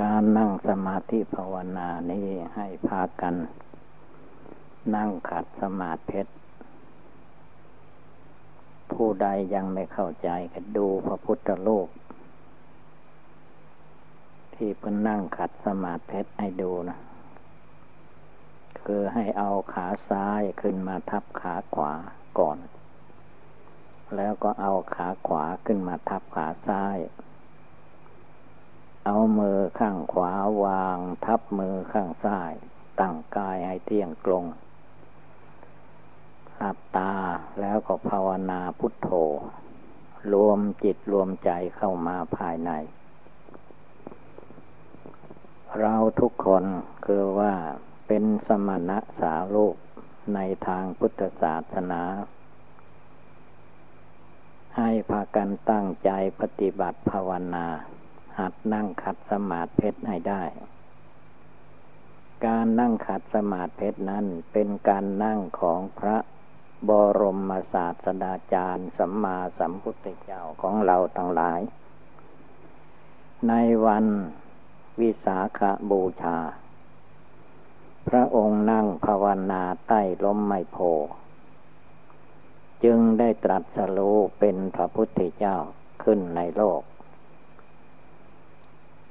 การนั่งสมาธิภาวนานี้ให้พากัน นั่งขัดสมาธิผู้ใดยังไม่เข้าใจก็ดูพระพุทธโลก ที่เพิ่นนั่งขัดสมาธิให้ดูนะ คือให้เอาขาซ้ายขึ้นมาทับขาขวาก่อน แล้วก็เอาขาขวาขึ้นมาทับขาซ้าย เอามือข้างขวาวางทับมือข้างซ้าย ตั้งกายให้เที่ยงตรงหลับตาแล้วก็ภาวนาพุทโธ รวมจิตรวมใจเข้ามาภายใน เราทุกคนคือว่าเป็นสมณะสาลูกในทางพุทธศาสนา ให้พากันตั้งใจปฏิบัติภาวนา หัดนั่งขัดสมาธิให้ได้ การนั่งขัดสมาธินั้นเป็นการนั่งของพระบรมศาสดาจารย์สัมมาสัมพุทธเจ้าของเราทั้งหลาย ในวันวิสาขาบูชา พระองค์นั่งภาวนาใต้ล้มไมโพ จึงได้ตรัสรู้เป็นพระพุทธเจ้าขึ้นในโลก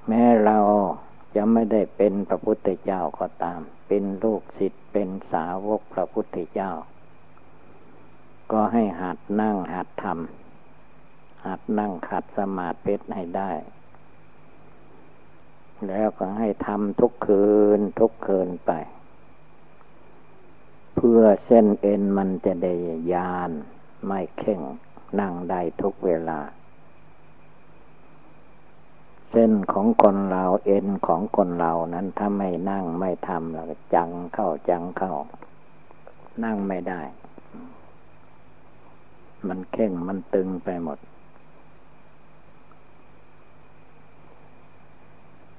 แม้เราจะไม่ได้เป็นพระพุทธเจ้าก็ตาม เป็นลูกศิษย์เป็นสาวกพระพุทธเจ้า ก็ให้หัดนั่งหัดทำหัดนั่งขัดสมาธิให้ได้ แล้วก็ให้ทำทุกคืนทุกคืนไป เพื่อเส้นเอ็นมันจะได้ยาน ไม่เข่งนั่งได้ทุกเวลา เส้นของคนเราเอ็นของคนเรานั้นถ้าไม่นั่งไม่ทำแล้วจังเข้าจังเข้า นั่งไม่ได้ มันเข่งมันตึงไปหมด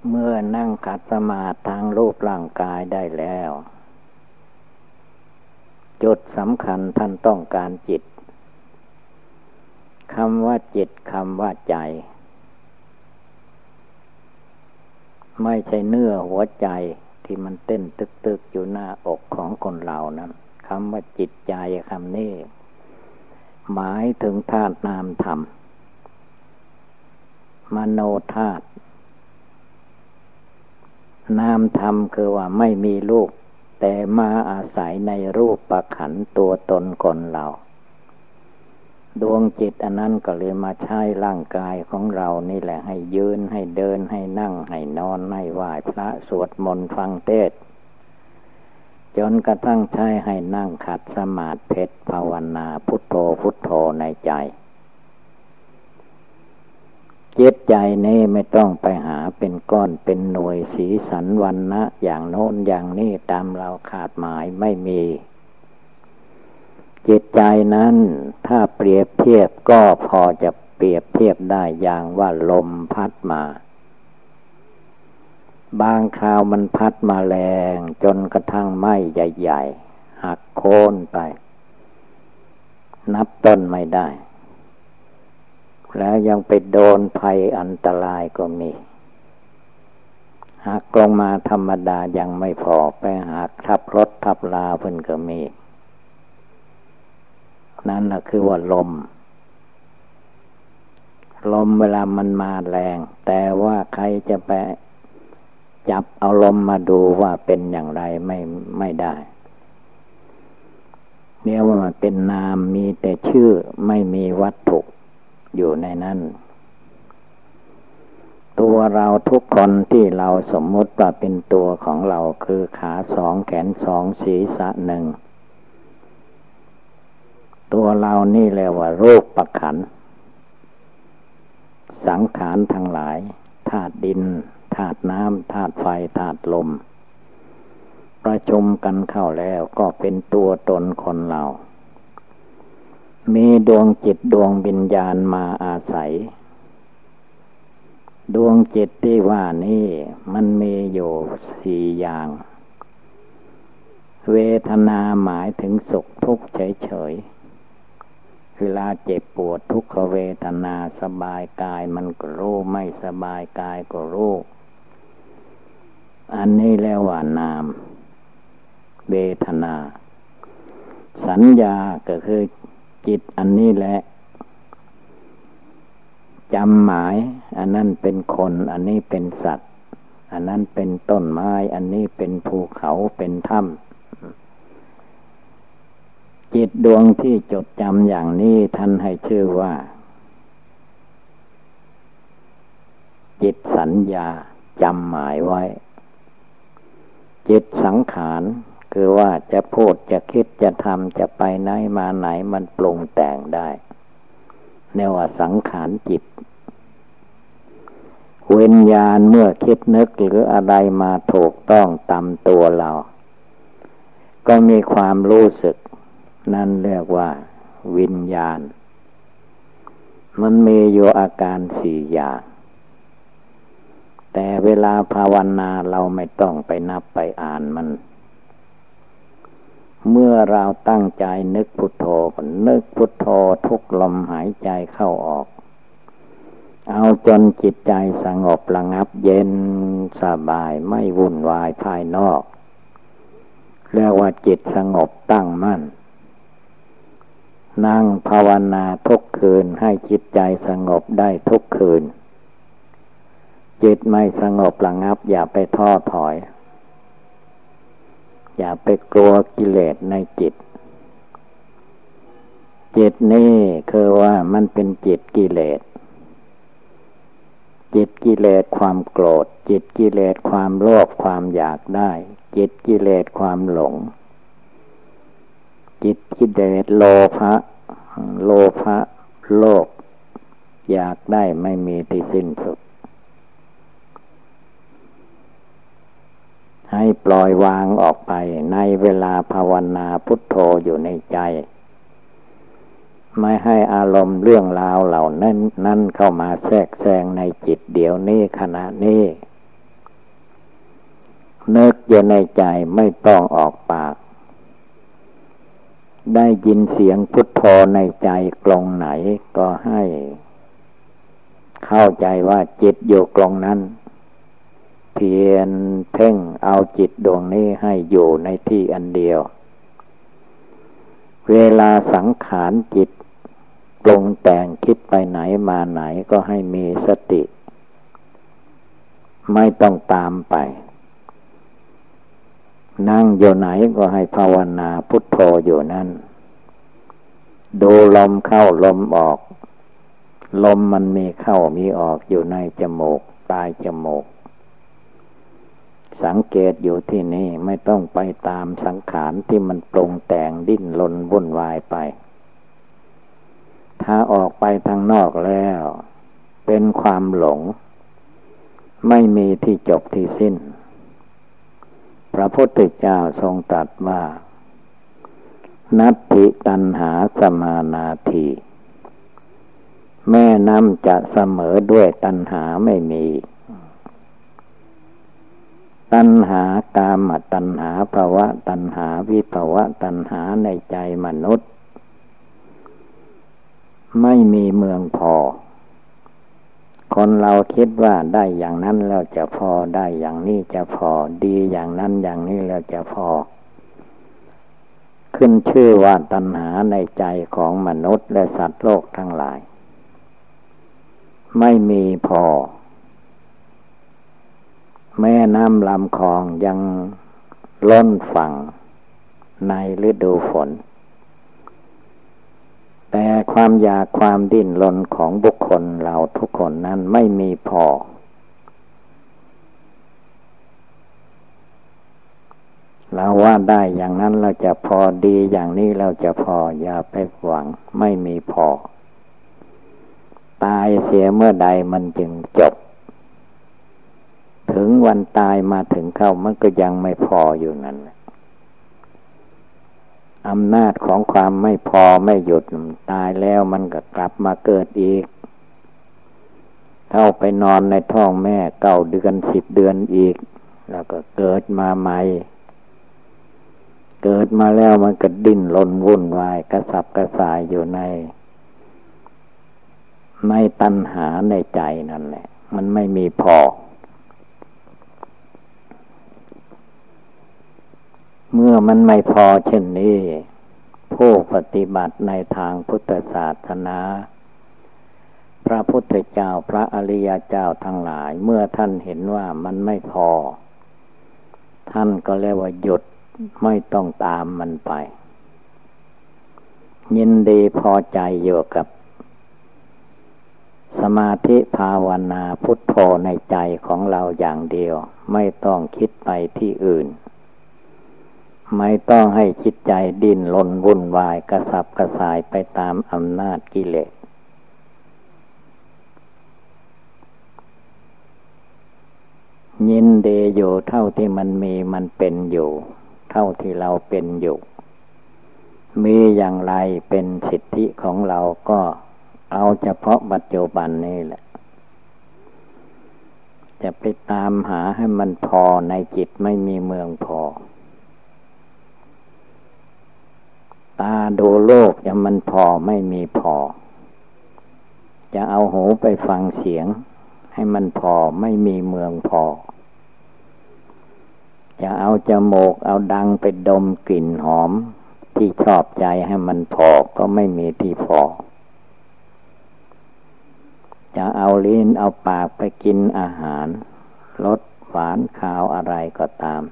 เมื่อนั่งขัดสมาธิทางรูปร่างกายได้แล้ว จุดสำคัญท่านต้องการจิตคำว่าจิตคำว่าใจ ไม่ใช่เนื้อหัวใจที่มันเต้นตึกๆอยู่หน้าอกของคนเรานั้นคำว่าจิตใจคำนี้ หมายถึงธาตุนามธรรม มโนธาตุนามธรรมคือว่าไม่มีรูป แต่มาอาศัยในรูปประขันตัวตนคนเรา ดวงจิตอันนั้นก็เลยมาใช้ร่างกายของเรานี่แหละให้ยืนให้เดินให้นั่ง ให้นอน ให้ไหว้พระสวดมนต์ฟังเทศ จนกระทั่งใช้ให้นั่งขัดสมาธิเพชรภาวนาพุทโธพุทโธในใจจิตใจนี่ไม่ต้องไปหาเป็นก้อนเป็นหน่วยสีสันวันนะอย่างโน้นอย่างนี้ตามเราขาดหมายไม่มี จิตใจนั้นถ้าเปรียบเทียบก็พอจะเปรียบเทียบได้อย่างว่าลมพัดมา บางคราวมันพัดมาแรงจนกระทั่งไม้ใหญ่ๆ หักโค่นไป นับต้นไม่ได้ แล้วยังไปโดนภัยอันตรายก็มีหักลงมาธรรมดายังไม่พอไปหักทับรถทับลาเพิ่นก็มี นั่นแหละคือว่าลม ลมเวลามันมาแรง แต่ว่าใครจะไปจับเอาลมมาดูว่าเป็นอย่างไรไม่ไม่ได้เนี่ยว่ามันเป็นนามมีแต่ชื่อไม่มีวัตถุอยู่ในนั้น ตัวเราทุกคนที่เราสมมติว่าเป็นตัวของเราคือขาสองแขนสองศีรษะหนึ่ง ตัวเรานี่แหละว่า โรูปประขัน สังขารทั้งหลายธาตุดินธาตุน้ำธาตุไฟธาตุลม ประชุมกันเข้าแล้วก็เป็นตัวตนคนเรา มีดวงจิตดวงวิญญาณมาอาศัย ดวงจิตที่ว่านี่มันมีอยู่สี่อย่าง เวทนาหมายถึงสุขทุกข์เฉยๆ เวลาเจ็บปวดทุกขเวทนาสบายกายมันก็รู้ไม่สบายกายก็รู้อันนี้แล้วว่านาม เวทนา สัญญาก็คือจิตอันนี้แหละจำหมาย อันนั้นเป็นคน อันนี้เป็นสัตว์ อันนั้นเป็นต้นไม้ อันนี้เป็นภูเขาเป็นถ้ำ จิตดวงที่จดจำอย่างนี้ท่านให้ชื่อว่า จิตสัญญาจำหมายไว้ จิตสังขารคือว่าจะพูดจะคิดจะทำจะไปไหนมาไหนมันปรุงแต่งได้เนว่าสังขารจิต เวิญญาณเมื่อคิดนึกหรืออะไรมาถูกต้องตามตัวเรา ก็มีความรู้สึก นั่นเรียกว่า วิญญาณ มันมีอยู่อาการสี่อย่าง แต่เวลาภาวนาเราไม่ต้องไปนับไปอ่านมัน เมื่อเราตั้งใจนึกพุทโธนึกพุทโธทุกลมหายใจเข้าออก เอาจนจิตใจสงบระงับเย็นสบายไม่วุ่นวายภายนอกเรียกว่าจิตสงบตั้งมั่น นั่งภาวนาทุกคืนให้จิตใจสงบได้ทุกคืน จิตไม่สงบระงับ อย่าไปท้อถอย อย่าไปกลัวกิเลสในจิต จิตนี่คือว่ามันเป็นจิตกิเลส จิตกิเลสความโกรธ จิตกิเลสความโลภความอยากได้ จิตกิเลสความหลง จิตกิเลสโลภะโลภะโลภอยากได้ไม่มีที่สิ้นสุด ให้ปล่อยวางออกไปในเวลาภาวนาพุทโธอยู่ในใจ ไม่ให้อารมณ์เรื่องราวเหล่านั้นนั้นเข้ามาแทรกแซงในจิตเดี๋ยวนี้ขณะนี้นึกอยู่ในใจไม่ต้องออกปาก ได้ยินเสียงพุทโธในใจกลองไหนก็ให้ เข้าใจว่าจิตอยู่กลองนั้น เพียนเพ่งเอาจิตดวงนี้ให้อยู่ในที่อันเดียว เวลาสังขารจิตปรงแต่งคิดไปไหนมาไหนก็ให้มีสติ ไม่ต้องตามไป นั่งอยู่ไหนก็ให้ภาวนาพุทโธอยู่นั่น ดูลมเข้าลมออก ลมมันมีเข้ามีออกอยู่ในจมูกปลายจมูก สังเกตอยู่ที่นี่ไม่ต้องไปตามสังขารที่มันปรุงแต่งดิ้นรนวุ่นวายไป ถ้าออกไปทางนอกแล้ว เป็นความหลง ไม่มีที่จบที่สิ้น พระพุทธเจ้าทรงตรัสว่า นัตติตันหาสมานาทีแม่น้ำจะเสมอด้วยตันหาไม่มี ตันหากามตันหาภาวะตันหาวิภาวะตันหาในใจมนุษย์ ไม่มีเมืองพอ คนเราคิดว่าได้อย่างนั้นแล้วจะพอได้อย่างนี้จะพอดีอย่างนั้นอย่างนี้แล้วจะพอ ขึ้นชื่อว่าตัณหาในใจของมนุษย์และสัตว์โลกทั้งหลาย ไม่มีพอ แม่น้ำลำคลองยังล้นฝั่งในฤดูฝน แต่ความอยากความดิ้นรนของบุคคลเราทุกคนนั้นไม่มีพอ เราว่าได้อย่างนั้นเราจะพอดีอย่างนี้เราจะพออย่าไปหวังไม่มีพอ ตายเสียเมื่อใดมันจึงจบ ถึงวันตายมาถึงเข้ามันก็ยังไม่พออยู่นั่นแหละ อำนาจของความไม่พอไม่หยุดตายแล้วมันก็กลับมาเกิดอีก เข้าไปนอนในท้องแม่เก้าเดือนสิบเดือนอีก แล้วก็เกิดมาใหม่ เกิดมาแล้วมันก็ดิ้นรนวุ่นวายกระสับกระส่ายอยู่ใน ในตัณหาในใจนั่นแหละ มันไม่มีพอ เมื่อมันไม่พอเช่นนี้ ผู้ปฏิบัติในทางพุทธศาสนา พระพุทธเจ้าพระอริยเจ้าทั้งหลาย เมื่อท่านเห็นว่ามันไม่พอ ท่านก็เรียกว่าหยุดไม่ต้องตามมันไป ยินดีพอใจอยู่กับ สมาธิภาวนาพุทโธในใจของเราอย่างเดียว ไม่ต้องคิดไปที่อื่น ไม่ต้องให้จิตใจดิ้นรนวุ่นวายกระสับกระส่ายไปตามอำนาจกิเลส ยินเดอยู่เท่าที่มันมีมันเป็นอยู่ เท่าที่เราเป็นอยู่ มีอย่างไรเป็นสิทธิของเราก็เอาเฉพาะปัจจุบันนี่แหละ จะไปตามหาให้มันพอในจิตไม่มีเมืองพอ ตาดูโลกจะมันพอไม่มีพอ จะเอาหูไปฟังเสียง ให้มันพอไม่มีเมืองพอ จะเอาจมูกเอาดังไปดมกลิ่นหอมที่ชอบใจให้มันพอก็ไม่มีที่พอ จะเอาลิ้นเอาปากไปกินอาหารรสหวานขาวอะไรก็ตาม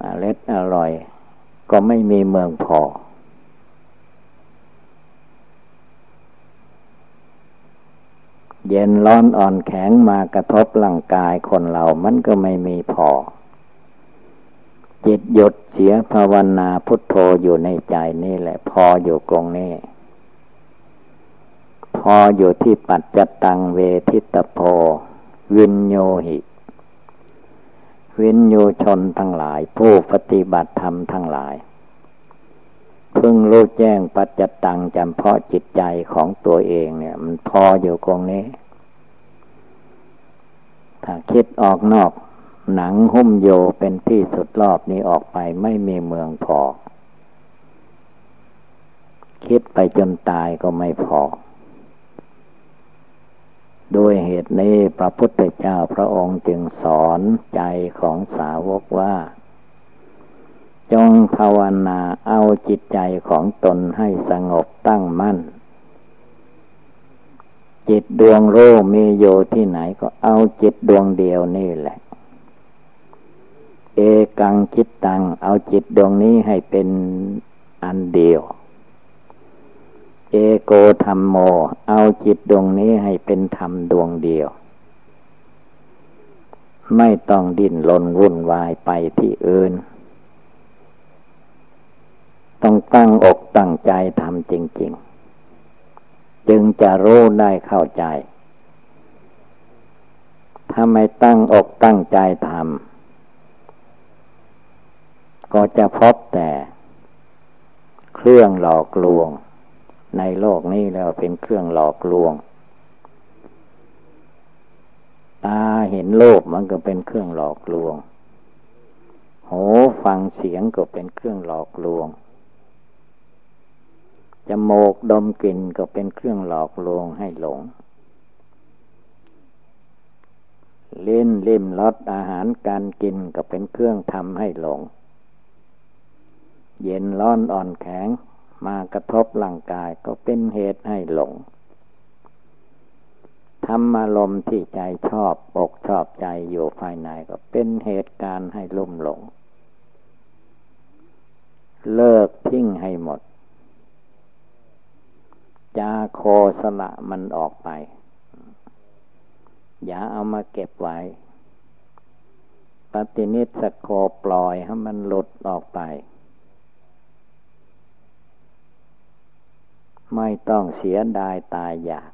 อเล็ดอร่อย ก็ไม่มีเมืองพอ เย็นร้อนอ่อนแข็งมากระทบร่างกายคนเรามันก็ไม่มีพอ จิตหยุดเสียภาวนาพุทโธอยู่ในใจนี่แหละ พออยู่ตรงนี้พออยู่ที่ปัจจตังเวทิตโพ วินโยหิ วินโยชนทั้งหลาย ผู้ปฏิบัติธรรมทั้งหลาย พึ่งรู้แจ้งปัจจตังจำเพาะจิตใจของตัวเองเนี่ย มันพออยู่ตรงนี้ ถ้าคิดออกนอก หนังหุ้มโยเป็นที่สุดรอบนี้ออกไปไม่มีเมืองพอ คิดไปจนตายก็ไม่พอ ด้วยเหตุนี้พระพุทธเจ้าพระองค์จึงสอนใจของสาวกว่า จงภาวนาเอาจิตใจของตนให้สงบตั้งมั่น จิตดวงรู้มีอยู่ที่ไหนก็เอาจิตดวงเดียวนี่แหละ เอกังคิดตังเอาจิตดวงนี้ให้เป็นอันเดียว เอโกธรรมโม เอาจิตดวงนี้ให้เป็นธรรมดวงเดียว ไม่ต้องดิ้นรนวุ่นวายไปที่อื่น ต้องตั้งอกตั้งใจทำจริง ๆ จึงจะรู้ได้เข้าใจ ถ้าไม่ตั้งอกตั้งใจทำก็จะพบแต่เครื่องหลอกลวง ในโลกนี้แล้วเป็นเครื่องหลอกลวง ตาเห็นโลกมันก็เป็นเครื่องหลอกลวง หูฟังเสียงก็เป็นเครื่องหลอกลวง จมูกดมกลิ่นก็เป็นเครื่องหลอกลวงให้หลง เล่นลิ่มรสอาหารการกินก็เป็นเครื่องทำให้หลง เย็นร้อนอ่อนแข็ง มากระทบร่างกายก็เป็นเหตุให้หลงธรรมารมที่ใจชอบอกชอบใจอยู่ภายในก็เป็นเหตุการณ์ให้ลุ่มหลง เลิกทิ้งให้หมด จาโคสละมันออกไป อย่าเอามาเก็บไว้ ปฏินิสโคปล่อยให้มันหลุดออกไป ไม่ต้องเสียดายตายอยาก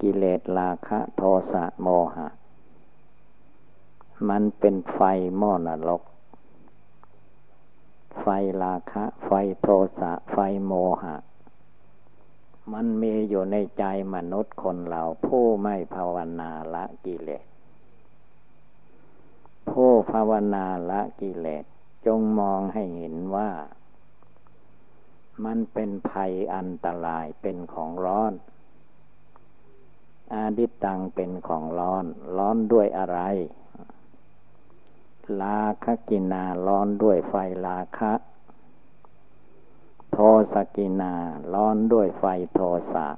กิเลสราคะโทสะโมหะ มันเป็นไฟหม้อนรกไฟราคะ ไฟโทสะ ไฟโมหะ มันมีอยู่ในใจมนุษย์คนเรา ผู้ไม่ภาวนาละกิเลส ผู้ภาวนาละกิเลสจงมองให้เห็นว่า มันเป็นภัยอันตรายเป็นของร้อน อาดิตังเป็นของร้อน ร้อนด้วยอะไร ลาคกินาร้อนด้วยไฟลาคะ โทสกินาร้อนด้วยไฟโทสะ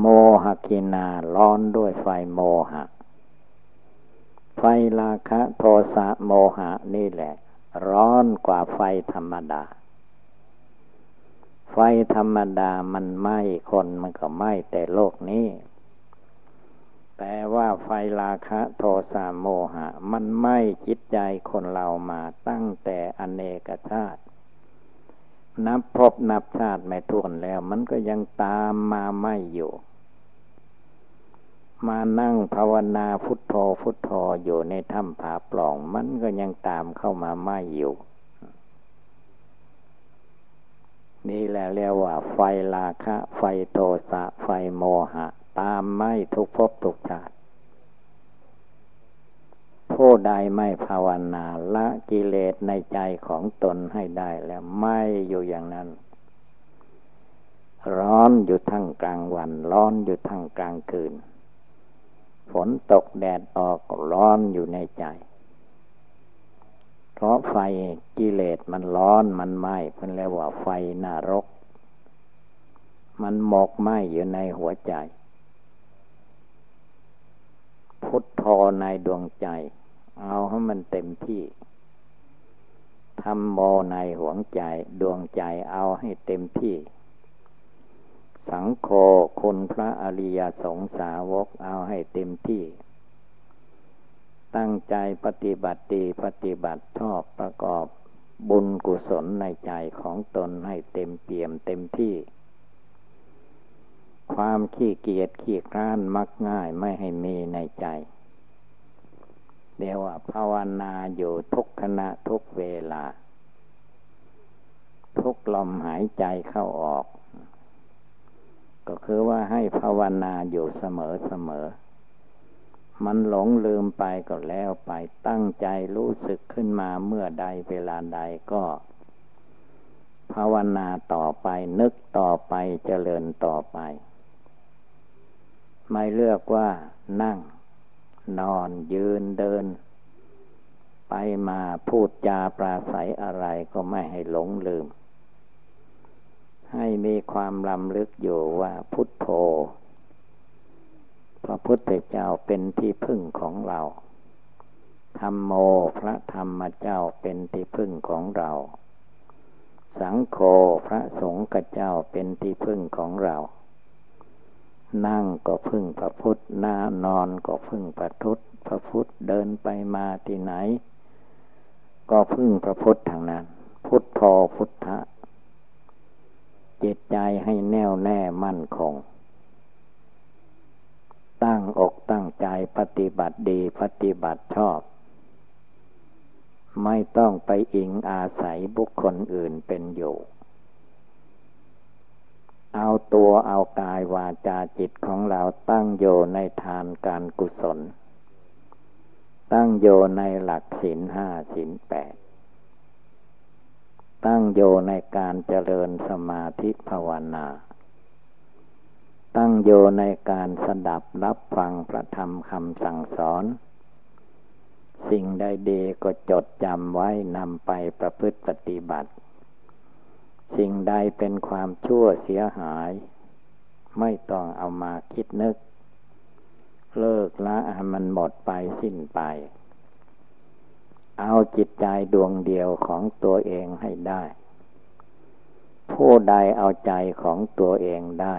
โมหกินาร้อนด้วยไฟโมหะ ไฟลาคะ โทสะโมหะนี่แหละ ร้อนกว่าไฟธรรมดา ไฟธรรมดามันไหม้คนมันก็ไหม้แต่โลกนี้ แต่ว่าไฟราคะโทสะโมหะ มันไหม่จิตใจคนเรามาตั้งแต่อเนกชาติ นับพบนับชาติไม่ทวนแล้ว มันก็ยังตามมาไม่อยู่ มานั่งภาวนาพุทโธพุทโธอยู่ในถ้ำผาปล่อง มันก็ยังตามเข้ามาไม่อยู่ นี่แหละเรียกว่า ไฟราคะ ไฟโทสะ ไฟโมหะ ตามไม่ทุกภพทุกชาติผู้ใดไม่ภาวนาละกิเลสในใจของตนให้ได้แล้วไม่อยู่อย่างนั้น ร้อนอยู่ทั้งกลางวัน ร้อนอยู่ทั้งกลางคืน ฝนตกแดดออกร้อนอยู่ในใจ เพราะไฟกิเลสมันร้อนมันไหม้เพิ่นเรียกว่าไฟนรก มันหมกไหม้อยู่ในหัวใจ พุทโธในดวงใจ เอาให้มันเต็มที่ทำโมในหวงใจดวงใจเอาให้เต็มที่ สังโฆคุณพระอริยสงสาวกเอาให้เต็มที่ ตั้งใจปฏิบัติดีปฏิบัติชอบประกอบบุญกุศลในใจของตนให้เต็มเปี่ยมเต็มที่ ความขี้เกียจขี้คร้านมักง่ายไม่ให้มีในใจ เดี๋ยวภาวนาอยู่ทุกขณะทุกเวลา ทุกลมหายใจเข้าออก ก็คือว่าให้ภาวนาอยู่เสมอเสมอ มันหลงลืมไปก็แล้วไปตั้งใจรู้สึกขึ้นมาเมื่อใดเวลาใดก็ ภาวนาต่อไปนึกต่อไปเจริญต่อไป ไม่เลือกว่านั่ง นอนยืนเดิน ไปมาพูดจาปราศัยอะไรก็ไม่ให้หลงลืม ให้มีความลำลึกอยู่ว่าพุทโธ พระพุทธเจ้าเป็นที่พึ่งของเราธรรมโมพระธรรมเจ้าเป็นที่พึ่งของเรา สังโฆพระสงฆ์เจ้าเป็นที่พึ่งของเรา นั่งก็พึ่งพระพุทธนานอนก็พึ่งพระทุตพระพุทธเดินไปมาที่ไหน ก็พึ่งพระพุทธทางนั้น พุทธพอพุทธะจิตใจให้แน่วแน่มั่นคง ตั้งอกตั้งใจปฏิบัติดีปฏิบัติชอบ ไม่ต้องไปอิงอาศัยบุคคลอื่นเป็นอยู่ เอาตัวเอากายวาจาจิตของเราตั้งโยในทานการกุศล ตั้งโยในหลักศีลห้าศีลแปดตั้งโยในการเจริญสมาธิภาวนา ตั้งโยในการสดับรับฟังพระธรรมคำสั่งสอน สิ่งใดดีก็จดจำไว้นำไปประพฤติปฏิบัติ สิ่งใดเป็นความชั่วเสียหาย ไม่ต้องเอามาคิดนึก เลิกละให้มันหมดไปสิ้นไป เอาจิตใจดวงเดียวของตัวเองให้ได้ ผู้ใดเอาใจของตัวเองได้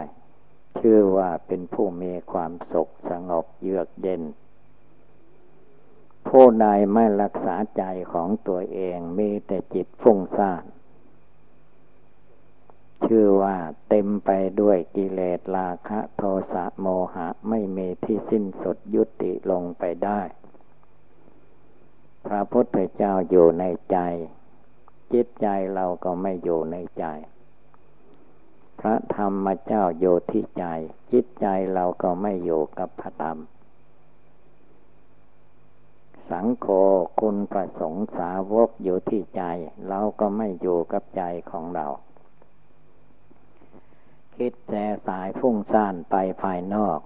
ชื่อว่าเป็นผู้มีความสุขสงบเยือกเย็น ผู้ใดไม่รักษาใจของตัวเองมีแต่จิตฟุ้งซ่านชื่อว่าเต็มไปด้วยกิเลสราคะโทสะโมหะไม่มีที่สิ้นสุดยุติลงไปได้ พระพุทธเจ้าอยู่ในใจ จิตใจเราก็ไม่อยู่ในใจ พระธรรมเจ้าอยู่ที่ใจ จิตใจเราก็ไม่อยู่กับพระธรรม สังโฆคุณประสงค์สาวกอยู่ที่ใจ เราก็ไม่อยู่กับใจของเรา คิดแสสายฟุ้งซ่านไปภายนอก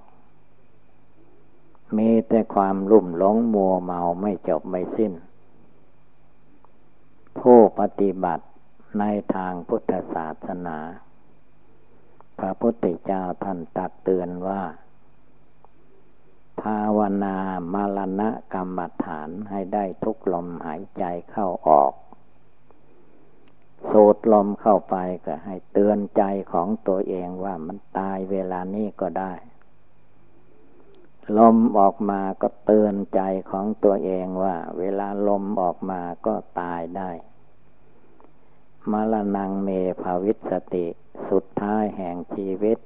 มีแต่ความลุ่มหลงมัวเมาไม่จบไม่สิ้น ผู้ปฏิบัติในทางพุทธศาสนา ระพุทธเจ้าท่านตักเตือนว่า ภาวนามารณะกรรมฐานให้ได้ทุกลมหายใจเข้าออกสูดลมเข้าไปก็ให้เตือนใจของตัวเองว่ามันตายเวลานี้ก็ได้ ลมออกมาก็เตือนใจของตัวเองว่า เวลาลมออกมาก็ตายได้ มรณงเมภาวิสติ สุดท้ายแห่งชีวิต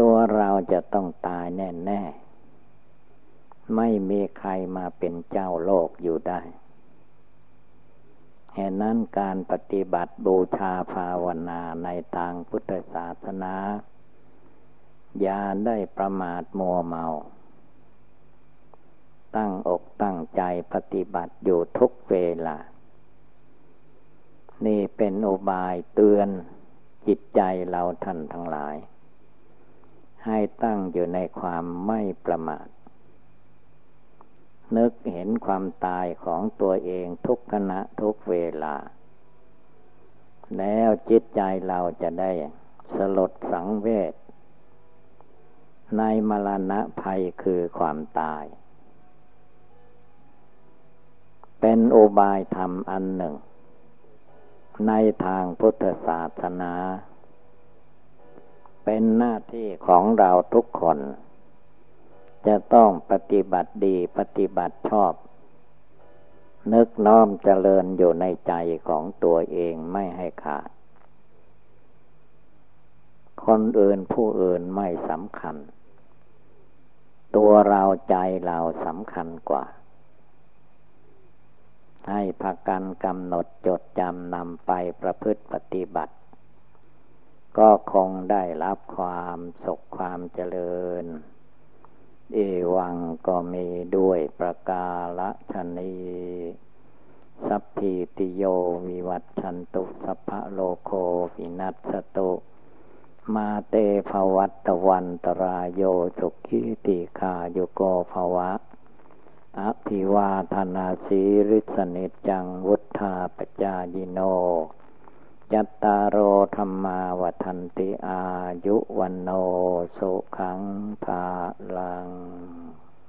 ตัวเราจะต้องตายแน่แน่ไม่มีใครมาเป็นเจ้าโลกอยู่ได้เหตุนั้นการปฏิบัติบูชาภาวนาในทางพุทธศาสนา อย่าได้ประมาทมัวเมา ตั้งอกตั้งใจปฏิบัติอยู่ทุกเวลา นี่เป็นอุบายเตือนจิตใจเราท่านทั้งหลาย ให้ตั้งอยู่ในความไม่ประมาท นึกเห็นความตายของตัวเองทุกขณะทุกเวลา แล้วจิตใจเราจะได้สลดสังเวชในมรณะภัยคือความตาย เป็นอบายธรรมอันหนึ่ง ในทางพุทธศาสนา เป็นหน้าที่ของเราทุกคน จะต้องปฏิบัติดีปฏิบัติชอบ นึกน้อมเจริญอยู่ในใจของตัวเองไม่ให้ขาด คนอื่นผู้อื่นไม่สำคัญ ตัวเราใจเราสำคัญกว่า ให้พักกันกำหนดจดจำนำไปประพฤติปฏิบัติ ก็คงได้รับความสุขความเจริญ เอวังก็มีด้วยประกาละชนีสัพพิติโยวิวัตชันตุสัพพะโลโควินัสตุ มาเตภวัตวันตรายโยสุขีติคาโยโกภวะ อภิวาธนาสีริสนิจังวุธาปจายิโน ยัตตารโอธรรมาวันติอายุวันโนสุขังภาลัง